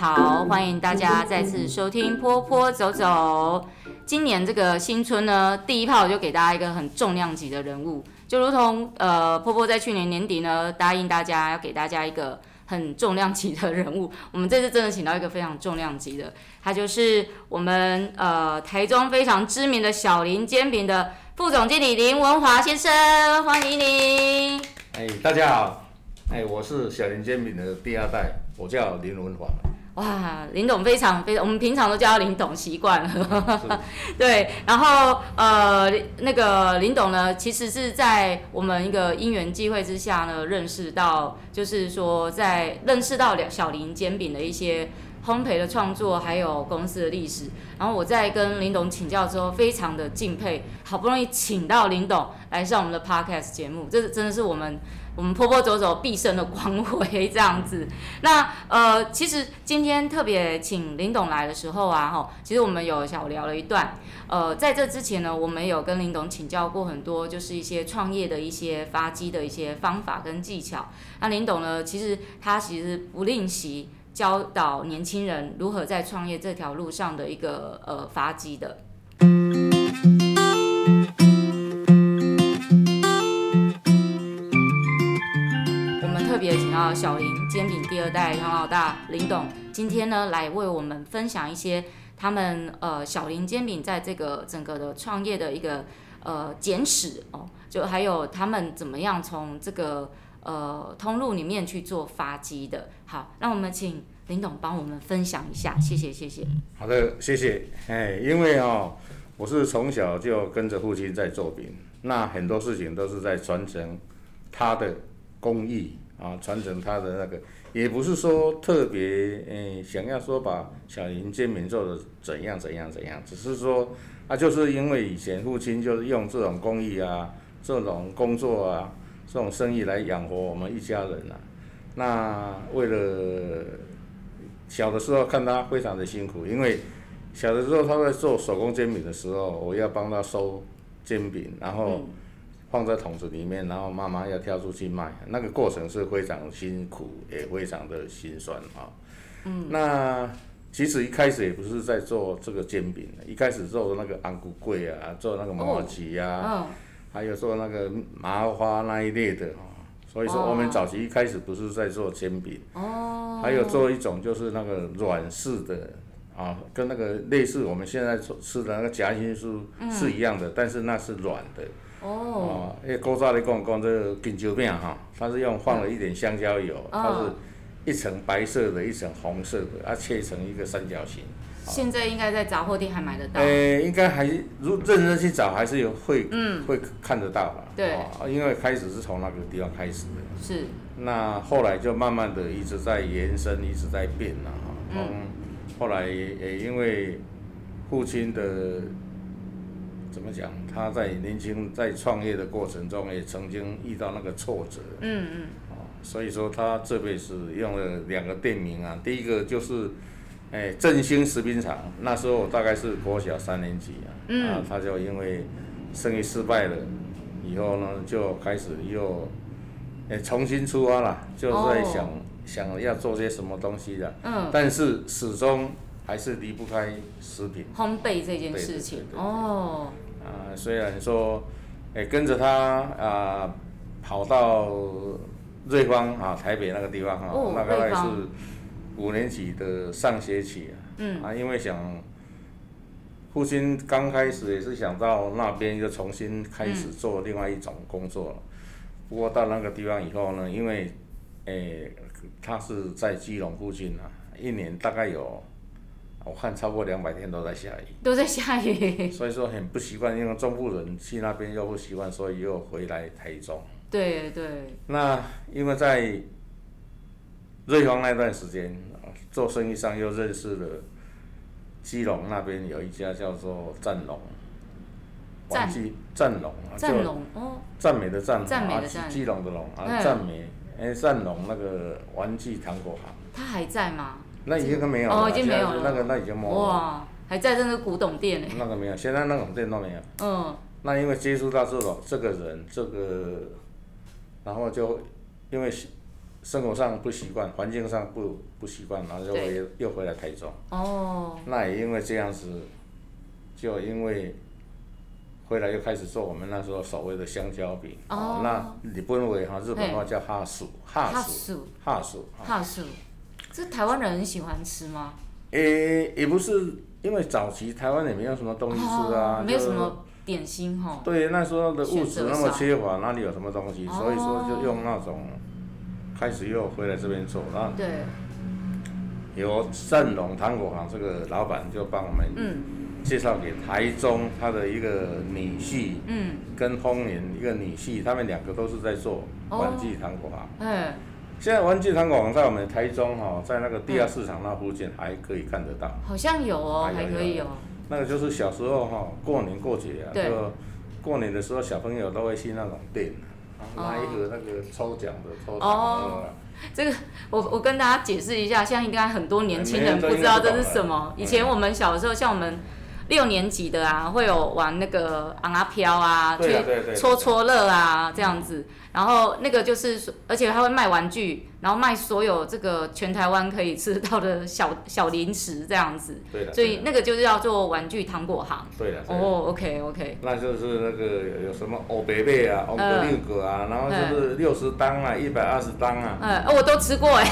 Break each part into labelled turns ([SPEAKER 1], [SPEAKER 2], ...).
[SPEAKER 1] 好，欢迎大家再次收听波波走走。今年这个新春呢，第一炮就给大家一个很重量级的人物，就如同呃波波在去年年底呢答应大家要给大家一个很重量级的人物，我们这次真的请到一个非常重量级的，他就是我们呃台中非常知名的小林煎饼的副总经理林文华先生，欢迎您。
[SPEAKER 2] 哎，大家好。哎，我是小林煎饼的第二代，我叫林文华。
[SPEAKER 1] 哇，林董非常非常，我们平常都叫他林董习惯了。对，然后呃，那个林董呢，其实是在我们一个因缘际会之下呢，认识到，就是说在认识到小林煎饼的一些烘焙的创作，还有公司的历史。然后我在跟林董请教之后，非常的敬佩，好不容易请到林董来上我们的 Podcast 节目，这真的是我们。我们波波走走毕生的光辉这样子，那呃，其实今天特别请林董来的时候啊，哈，其实我们有小聊了一段，呃，在这之前呢，我们有跟林董请教过很多，就是一些创业的一些发迹的一些方法跟技巧。那林董呢，其实他其实不吝惜教导年轻人如何在创业这条路上的一个呃发迹的。到小林煎饼第二代唐老大林董，今天呢来为我们分享一些他们呃小林煎饼在这个整个的创业的一个呃简史哦，就还有他们怎么样从这个呃通路里面去做发迹的。好，那我们请林董帮我们分享一下，谢谢谢谢。
[SPEAKER 2] 好的，谢谢。哎，因为哦，我是从小就跟着父亲在做饼，那很多事情都是在传承他的工艺。啊，传承他的那个，也不是说特别，嗯，想要说把小林煎饼做的怎样怎样怎样，只是说，啊，就是因为以前父亲就是用这种工艺啊，这种工作啊，这种生意来养活我们一家人、啊。那为了小的时候看他非常的辛苦，因为小的时候他在做手工煎饼的时候，我要帮他收煎饼，然后。放在桶子里面，然后妈妈要挑出去卖，那个过程是非常辛苦，也非常的心酸啊。嗯。那其实一开始也不是在做这个煎饼，一开始做那个安菇桂啊，做那个麻糬呀，哦、还有做那个麻花那一类的啊。所以说我们早期一开始不是在做煎饼。哦。还有做一种就是那个软式的啊，跟那个类似我们现在吃的那个夹心酥是一样的，嗯、但是那是软的。哦，诶，古早咧讲讲这个金蕉饼哈，它是用放了一点香蕉油，它是一层白色的，一层红色的，啊，切成一个三角形。
[SPEAKER 1] 现在应该在杂货店还买得到。
[SPEAKER 2] 诶，应该还如认真去找，还是有会，嗯，会看得到吧？
[SPEAKER 1] 对。
[SPEAKER 2] 因为开始是从那个地方开始的。
[SPEAKER 1] 是。
[SPEAKER 2] 那后来就慢慢的一直在延伸，一直在变了哈。嗯。后来也因为父亲的。怎么讲？他在年轻在创业的过程中，也曾经遇到那个挫折。嗯嗯。哦，所以说他这辈子用了两个店名啊。第一个就是，哎，振兴食品厂。那时候我大概是国小三年级啊。嗯。啊，他就因为生意失败了，以后呢就开始又，哎，重新出发了，就在想、哦、想要做些什么东西的。嗯。但是始终。还是离不开食品
[SPEAKER 1] 烘焙这件事情哦。
[SPEAKER 2] 啊，虽然说，哎，跟着他啊，跑到瑞芳啊，台北那个地方哈，哦、那大概是五年级的上学期啊。嗯。啊，因为想，父亲刚开始也是想到那边就重新开始做另外一种工作了。嗯、不过到那个地方以后呢，因为，哎，他是在基隆附近啊，一年大概有。我看超过两百天都在下雨，
[SPEAKER 1] 都在下雨，
[SPEAKER 2] 所以说很不习惯，因为中部人去那边又不习惯，所以又回来台中。
[SPEAKER 1] 对对。
[SPEAKER 2] 那因为在瑞芳那段时间，做生意上又认识了基隆那边有一家叫做赞龙，玩具赞龙啊，
[SPEAKER 1] 哦，
[SPEAKER 2] 赞美的赞，
[SPEAKER 1] 赞美的赞，
[SPEAKER 2] 基隆的龙啊，赞美哎赞龙那个玩具糖果行，
[SPEAKER 1] 他还在吗？
[SPEAKER 2] 那已经都没有了，
[SPEAKER 1] 哦，已经没有了。
[SPEAKER 2] 那个那已经没有了。
[SPEAKER 1] 哇，还在那个古董店呢。
[SPEAKER 2] 那个没有，现在那种店都没有。嗯。那因为接触到这种这个人，这个，然后就因为生活上不习惯，环境上不不习惯，然后就回又回来台中。
[SPEAKER 1] 哦。
[SPEAKER 2] 那也因为这样子，就因为回来又开始做我们那时候所谓的香蕉饼。哦。那日本话哈，日本话叫哈薯，哈薯，哈薯，
[SPEAKER 1] 哈薯。这台湾人很喜欢吃吗？
[SPEAKER 2] 诶、欸，也不是，因为早期台湾也没有什么东西吃啊，
[SPEAKER 1] 哦、没有什么点心哈。
[SPEAKER 2] 对，那时候的物质那么缺乏，哪里有什么东西？哦、所以说就用那种。开始又回来这边做，然后有盛隆糖果行这个老板就帮我们介绍给台中他的一个女婿，嗯，跟丰年一个女婿，他们两个都是在做玩具糖果行。嗯，现在玩具糖果王在我们台中哈，在那个地下市场那附近还可以看得到。
[SPEAKER 1] 好像有哦，还可以有。
[SPEAKER 2] 那个就是小时候哈，过年过节啊，就过年的时候，小朋友都会去那种店。拿一个那个抽奖的抽奖哦，
[SPEAKER 1] 这个我我跟大家解释一下，现在应该很多年轻人不知道这是什么。以前我们小的时候，像我们六年级的啊，会有玩那个昂啊飘啊，去戳戳乐啊这样子。然后那个就是，而且他会卖玩具，然后卖所有这个全台湾可以吃到的小小零食这样子。
[SPEAKER 2] 对的。
[SPEAKER 1] 所以那个就是要做玩具糖果行。
[SPEAKER 2] 对的。
[SPEAKER 1] 哦，OK OK。
[SPEAKER 2] 那就是那个有什么欧贝贝啊，欧格六个啊，然后就是六十单啊，一百二十单啊。
[SPEAKER 1] 嗯，我都吃过哎。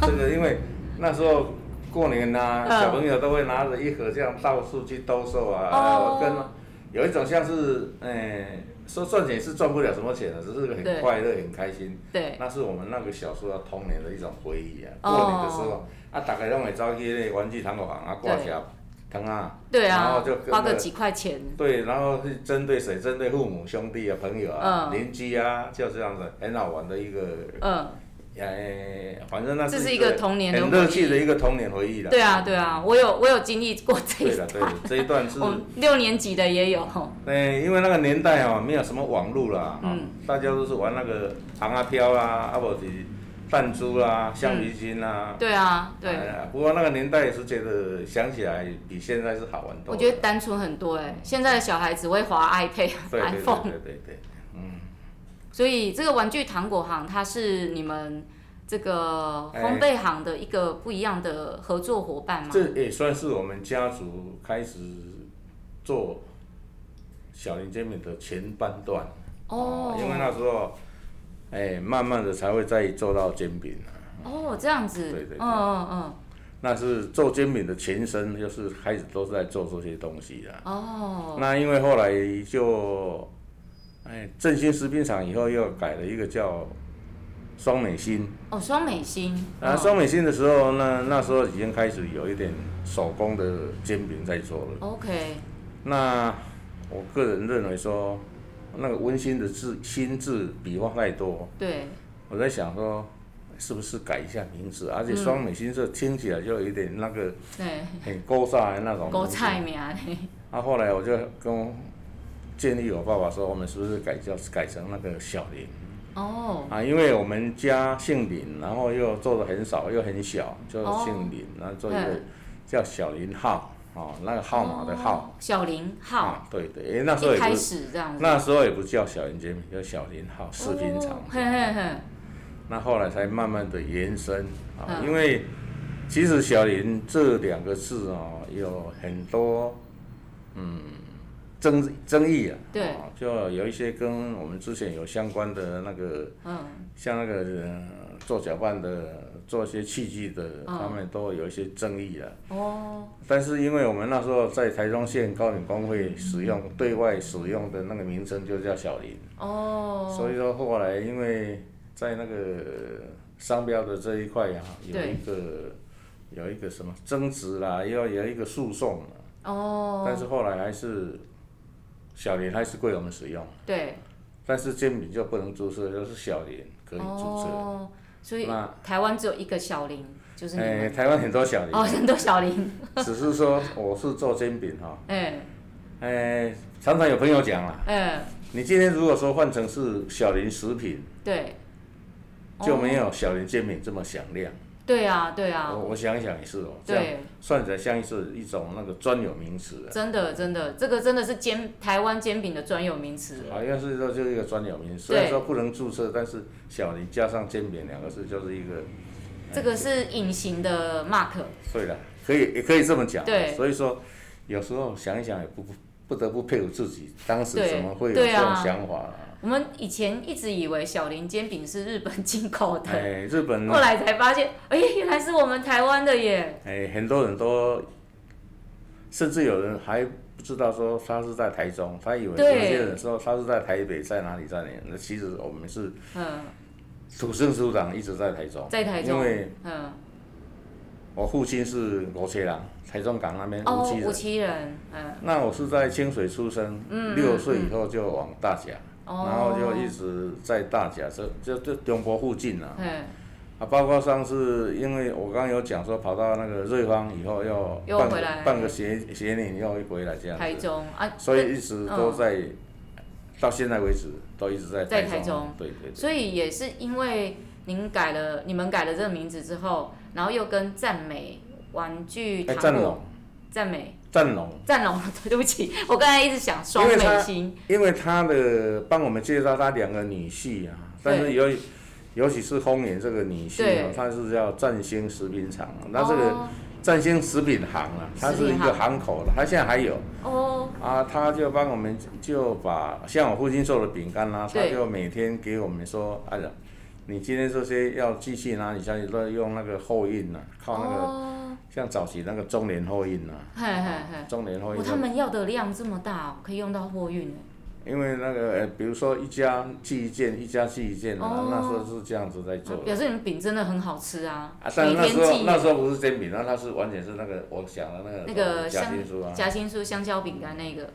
[SPEAKER 2] 这个因为那时候过年呐，小朋友都会拿着一盒这样到处去兜售啊。哦。跟有一种像是，哎。说赚钱是赚不了什么钱的，只是个很快乐、很开心。
[SPEAKER 1] 对，
[SPEAKER 2] 那是我们那个小时候童年的一种回忆啊。过年的时候，啊，大概拢会走去那玩具糖果行啊，挂条糖啊。
[SPEAKER 1] 对啊。然后就花个几块钱。
[SPEAKER 2] 对，然后是针对谁？针对父母、兄弟啊、朋友啊、邻居啊，就这样子，很好玩的一个。嗯。哎，反正那是一个
[SPEAKER 1] 童年很
[SPEAKER 2] 乐趣的一个童年回忆了。
[SPEAKER 1] 对啊，对啊，我有我有经历过这一段。
[SPEAKER 2] 对的，对，这一段是。
[SPEAKER 1] 我六年级的也有。
[SPEAKER 2] 对，因为那个年代哦，没有什么网络啦，嗯，大家都是玩那个糖啊飘啦，啊不是弹珠啦、橡皮筋啦。
[SPEAKER 1] 对啊，对。
[SPEAKER 2] 不过那个年代也是觉得想起来比现在是好玩多。
[SPEAKER 1] 我觉得单纯很多哎，现在的小孩子会滑 iPad、iPhone。
[SPEAKER 2] 对对对。
[SPEAKER 1] 所以这个玩具糖果行，它是你们这个烘焙行的一个不一样的合作伙伴吗？
[SPEAKER 2] 这也算是我们家族开始做小林煎饼的前半段哦。因为那时候，哎，慢慢的才会再做到煎饼
[SPEAKER 1] 哦，这样子。对对对。嗯嗯嗯。
[SPEAKER 2] 那是做煎饼的前身，就是开始都是在做这些东西的。哦。那因为后来就。哎，振兴食品厂以后又改了一个叫双美心。
[SPEAKER 1] 哦，双美心。
[SPEAKER 2] 啊，双美心的时候，那那时候已经开始有一点手工的煎饼在做了。
[SPEAKER 1] OK。
[SPEAKER 2] 那我个人认为说，那个温馨的字，心字笔画太多。
[SPEAKER 1] 对。
[SPEAKER 2] 我在想说，是不是改一下名字？而且双美心这听起来就有一点那个，对，很古早的那种。
[SPEAKER 1] 古菜名。
[SPEAKER 2] 啊，后来我就跟。建议我爸爸说：“我们是不是改叫改成那个小林？”哦。啊，因为我们家姓林，然后又做的很少，又很小，就姓林，然后做一个叫小林号，哦，那个号码的号。
[SPEAKER 1] 小林号。
[SPEAKER 2] 对对，哎，那时候也不是。那时候也不叫小林煎饼，叫小林号食品厂。嘿嘿嘿。那后来才慢慢的延伸啊，因为其实小林这两个字哦，有很多嗯。争争议啊，对，就有一些跟我们之前有相关的那个，嗯，像那个做搅拌的、做一些器具的，他们都有一些争议啊。哦。但是因为我们那时候在台中县糕点公会使用对外使用的那个名称就叫小林。哦。所以说后来因为在那个商标的这一块呀，有一个有一个什么争执啦，又有一个诉讼。哦。但是后来还是。小林还是归我们使用，
[SPEAKER 1] 对，
[SPEAKER 2] 但是煎饼就不能注册，就是小林可以注册。
[SPEAKER 1] 哦，所以那台湾只有一个小林，就是你们。
[SPEAKER 2] 哎，台湾很多小林。
[SPEAKER 1] 哦，很多小林。
[SPEAKER 2] 只是说我是做煎饼哈。哎。哎，常常有朋友讲啦。嗯。你今天如果说换成是小林食品。
[SPEAKER 1] 对。
[SPEAKER 2] 就没有小林煎饼这么响亮。
[SPEAKER 1] 对啊，对啊。
[SPEAKER 2] 我我想想也是哦，这样算起来像是一种那个专有名词。
[SPEAKER 1] 真的真的，这个真的是煎台湾煎饼的专有名词。
[SPEAKER 2] 好像是说就是一个专有名词，虽然说不能注册，但是小林加上煎饼两个字就是一个。
[SPEAKER 1] 这个是隐形的 mark。
[SPEAKER 2] 对了，可以也可以这么讲。
[SPEAKER 1] 对。
[SPEAKER 2] 所以说，有时候想一想也不不不得不佩服自己，当时怎么会有这种想法。
[SPEAKER 1] 我们以前一直以为小林煎饼是日本进口的，
[SPEAKER 2] 哎，日本，
[SPEAKER 1] 后来才发现，哎，原来是我们台湾的耶。
[SPEAKER 2] 哎，很多人都，甚至有人还不知道说他是在台中，他以为有些人说他是在台北，在哪里在哪里，那其实我们是，嗯，土生土长一直在台中，
[SPEAKER 1] 在台中，
[SPEAKER 2] 因为，嗯，我父亲是罗切人，台中港那边
[SPEAKER 1] 无锡人，嗯，
[SPEAKER 2] 那我是在清水出生，六岁以后就往大甲。然后就一直在大甲，这就就中国附近啊。啊，包括上次，因为我刚刚有讲说，跑到那个瑞芳以后要办办个学学年又回来这样。
[SPEAKER 1] 台中啊。
[SPEAKER 2] 所以一直都在，到现在为止都一直在台中。在台中。对对。
[SPEAKER 1] 所以也是因为您改了，你们改了这个名字之后，然后又跟赞美玩具糖果。赞美。
[SPEAKER 2] 赞龙，
[SPEAKER 1] 战龙，对不起，我刚才一直想双美星。
[SPEAKER 2] 因为他的帮我们介绍他两个女婿啊，但是尤尤其是丰年这个女婿啊，他是叫占星食品厂，那这个占星食品行啊，它是一个行口的，他现在还有。哦。啊，他就帮我们就把像我父亲做的饼干啦，他就每天给我们说，哎呀，你今天这些要继续哪里下去都要用那个后印呐，靠那个。像早期那个中联货运呐，中联货运。
[SPEAKER 1] 他们要的量这么大，可以用到货运。
[SPEAKER 2] 因为那个呃，比如说一家寄一件，一家寄一件啊，那时候是这样子在做。
[SPEAKER 1] 表示你们饼真的很好吃啊！
[SPEAKER 2] 啊，但是那时候那时候不是煎饼，那它是完全是那个我想的那个。
[SPEAKER 1] 那个夹心酥啊。夹心酥香蕉饼干那个，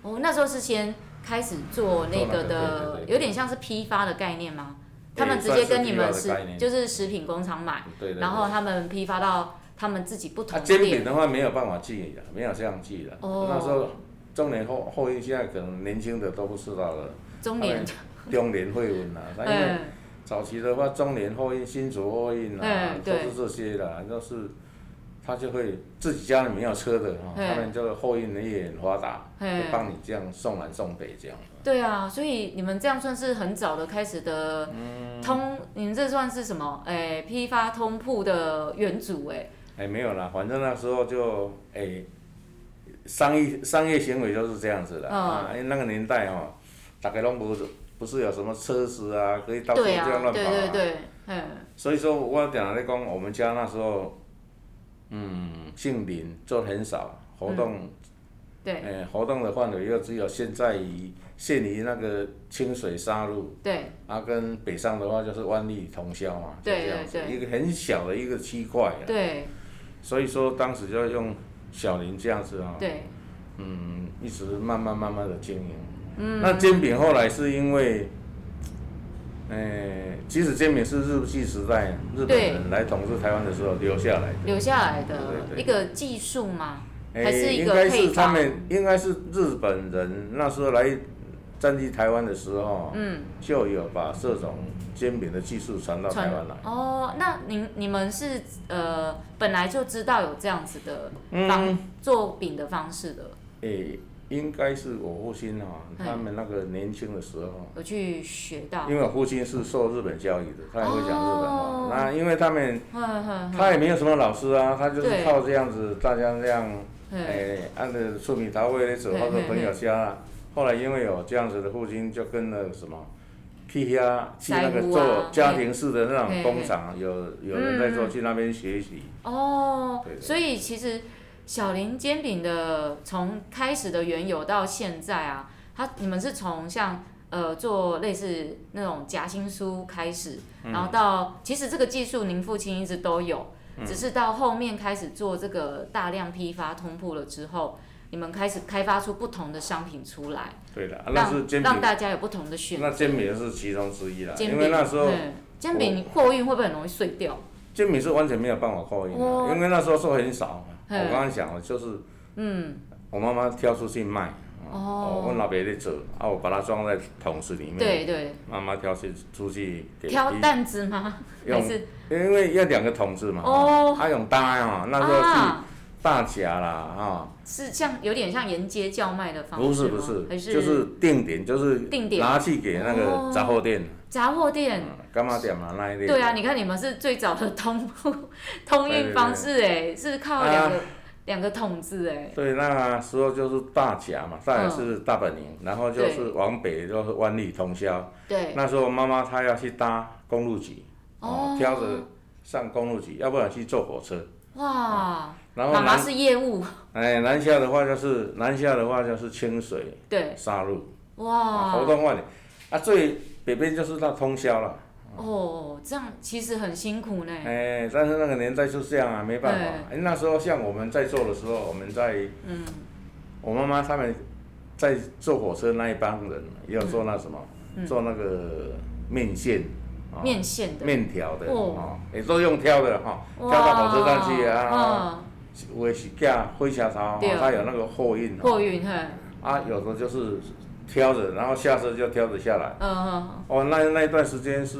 [SPEAKER 1] 哦，那时候是先开始做那个的，有点像是批发的概念吗？他们直接跟你们是就是食品工厂买，然后他们批发到。他们自己不同的。
[SPEAKER 2] 煎饼的话没有办法寄的，没有这样记的。哦。那时候中年后后裔现在可能年轻的都不知道了。
[SPEAKER 1] 中年。
[SPEAKER 2] 中年货运啊，因为早期的话，中年后运、新竹货运啊，都是这些的，都是他就会自己家里没有车的哈，他们这个货运也很发达，会帮你这样送南送北这样。
[SPEAKER 1] 对啊，所以你们这样算是很早的开始的通，你们这算是什么？哎，批发通铺的元祖哎。
[SPEAKER 2] 哎，没有啦，反正那时候就哎，商业商业行为就是这样子的、哦、啊。因为那个年代哦，大概拢不是不是有什么车子啊，可以到处这样乱跑啊。对对对，嗯。所以说，我讲来讲，我们家那时候，嗯，姓林，做很少活动。嗯、对。哎，活动的范围又只有现在于限于那个清水沙路。对。啊，跟北上的话就是万利通宵嘛，就这样子，一个很小的一个区块。对。所以说，当时就用小林这样子啊，对，嗯，一直慢慢慢慢的经营。嗯。那煎饼后来是因为，哎、欸，其实煎饼是日据时代日本人来统治台湾的时候留下来的。
[SPEAKER 1] 留下来的一个技术吗？还是一个
[SPEAKER 2] 配方？应该是他们，应该是日本人那时候来。占据台湾的时候，嗯，就有把这种煎饼的技术传到台湾来。
[SPEAKER 1] 哦，那您你们是呃本来就知道有这样子的方、嗯、做饼的方式的？
[SPEAKER 2] 诶、欸，应该是我父亲哈、哦，他们那个年轻的时候
[SPEAKER 1] 有去学到。
[SPEAKER 2] 因为我父亲是受日本教育的，他也会讲日本话。哦、那因为他们，他也没有什么老师啊，他就是靠这样子，大家这样，哎，按着出米桃味的走，或者朋友家。后来因为有这样子的父亲，就跟了什么，去遐去那个做家庭式的那种工厂，有有人在做，去那边学习。
[SPEAKER 1] 哦，所以其实小林煎饼的从开始的缘由到现在啊，他你们是从像呃做类似那种夹心酥开始，然后到其实这个技术您父亲一直都有，只是到后面开始做这个大量批发通铺了之后。你们开始开发出不同的商品出来，
[SPEAKER 2] 对的，那是煎饼，
[SPEAKER 1] 让大家有不同的选择。
[SPEAKER 2] 那煎饼是其中之一啦，因为那时候
[SPEAKER 1] 煎饼货运会不会很容易碎掉？
[SPEAKER 2] 煎饼是完全没有办法货运的，因为那时候数很少。我刚刚讲了，就是，嗯，我妈妈挑出去卖，哦，我老爸在做，啊，我把它装在桶子里面。
[SPEAKER 1] 对对。
[SPEAKER 2] 妈妈挑去出去给。
[SPEAKER 1] 挑担子吗？
[SPEAKER 2] 用，因为要两个桶子嘛。哦。他用搭哦，那时候是大夹啦，哈。
[SPEAKER 1] 是像有点像沿街叫卖的方式
[SPEAKER 2] 不是不是，就是定点，就是定点拿去给那个杂货店。
[SPEAKER 1] 杂货店。
[SPEAKER 2] 干嘛点嘛，那一类。
[SPEAKER 1] 对啊，你看你们是最早的通 通运方式哎，是靠两个。两个桶子哎，
[SPEAKER 2] 对，那时候就是大甲嘛，再来是大本营，嗯、然后就是往北就是万里通宵。对。那时候妈妈她要去搭公路局，哦，挑着上公路局，要不然去坐火车。哇。然后妈
[SPEAKER 1] 妈是业务。
[SPEAKER 2] 哎，南下的话就是南下的话就是清水。对。沙鹿。哇。活动万里，啊，最北边就是到通宵了。
[SPEAKER 1] 哦，这样其实很辛苦呢。
[SPEAKER 2] 哎，但是那个年代就是这样啊，没办法。哎，那时候像我们在做的时候，我们在，嗯，我妈妈他们在坐火车那一帮人，也有做那什么，做那个面线，
[SPEAKER 1] 面线的，
[SPEAKER 2] 面条的，哦，也都用挑的哈，挑到火车上去啊，有的是架火车头，它有那个货运，
[SPEAKER 1] 货运哈，
[SPEAKER 2] 啊，有的就是。挑着，然后下车就挑着下来。嗯嗯。哦，那那一段时间是，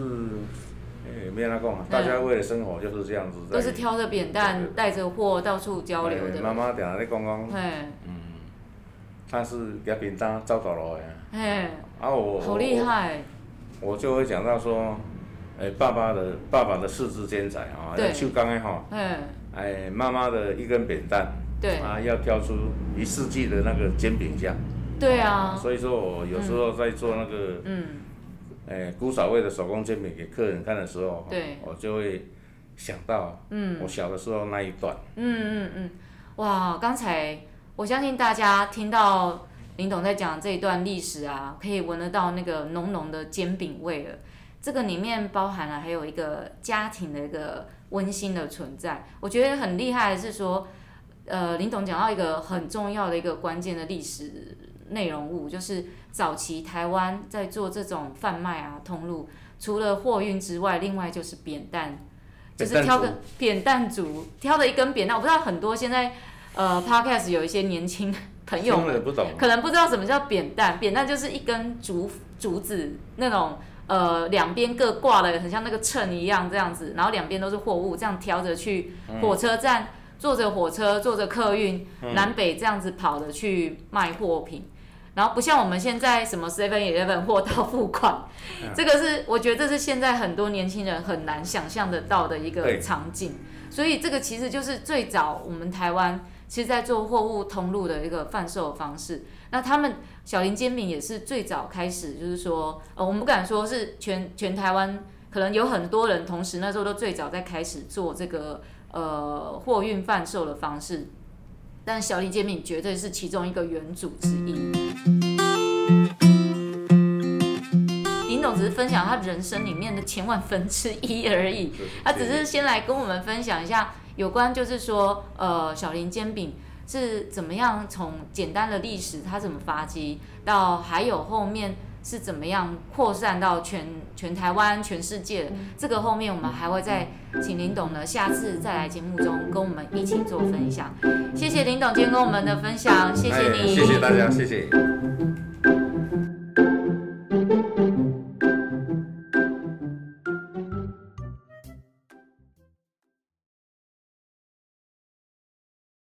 [SPEAKER 2] 哎，没那讲，大家为了生活就是这样子。
[SPEAKER 1] 都是挑着扁担，带着货到处交流的。
[SPEAKER 2] 妈妈常常在讲讲。嗯。他是夹扁担走大路的。嘿。啊我。
[SPEAKER 1] 好厉害。
[SPEAKER 2] 我就会讲到说，诶，爸爸的爸爸的四肢健在啊，要手工的哈。嗯。哎，妈妈的一根扁担。对。啊，要挑出一世纪的那个煎饼酱。
[SPEAKER 1] 对啊，
[SPEAKER 2] 所以说我有时候在做那个，嗯，哎，姑嫂味的手工煎饼给客人看的时候，对，我就会想到，嗯，我小的时候那一段。
[SPEAKER 1] 嗯嗯嗯，哇，刚才我相信大家听到林董在讲这一段历史啊，可以闻得到那个浓浓的煎饼味了。这个里面包含了还有一个家庭的一个温馨的存在。我觉得很厉害的是说，呃，林董讲到一个很重要的一个关键的历史。内容物就是早期台湾在做这种贩卖啊通路，除了货运之外，另外就是扁担，就是挑个扁担竹，挑了一根扁担。我不知道很多现在呃 Podcast 有一些年轻朋友们可能不知道什么叫扁担，扁担就是一根竹竹子那种呃两边各挂了很像那个秤一样这样子，然后两边都是货物，这样挑着去火车站，坐着火车坐着客运南北这样子跑着去卖货品。然后不像我们现在什么 Seven Eleven 货到付款，这个是我觉得这是现在很多年轻人很难想象得到的一个场景。所以这个其实就是最早我们台湾其实在做货物通路的一个贩售方式。那他们小林煎饼也是最早开始，就是说，呃，我们不敢说是全全台湾可能有很多人同时那时候都最早在开始做这个呃货运贩售的方式。但小林煎饼绝对是其中一个元祖之一。林董只是分享他人生里面的千万分之一而已，他只是先来跟我们分享一下有关，就是说，呃，小林煎饼是怎么样从简单的历史，它怎么发迹，到还有后面。是怎么样扩散到全全台湾、全世界的？这个后面我们还会再请林董呢，下次再来节目中跟我们一起做分享。谢谢林董今天跟我们的分享，谢谢你，
[SPEAKER 2] 谢谢大家，谢谢。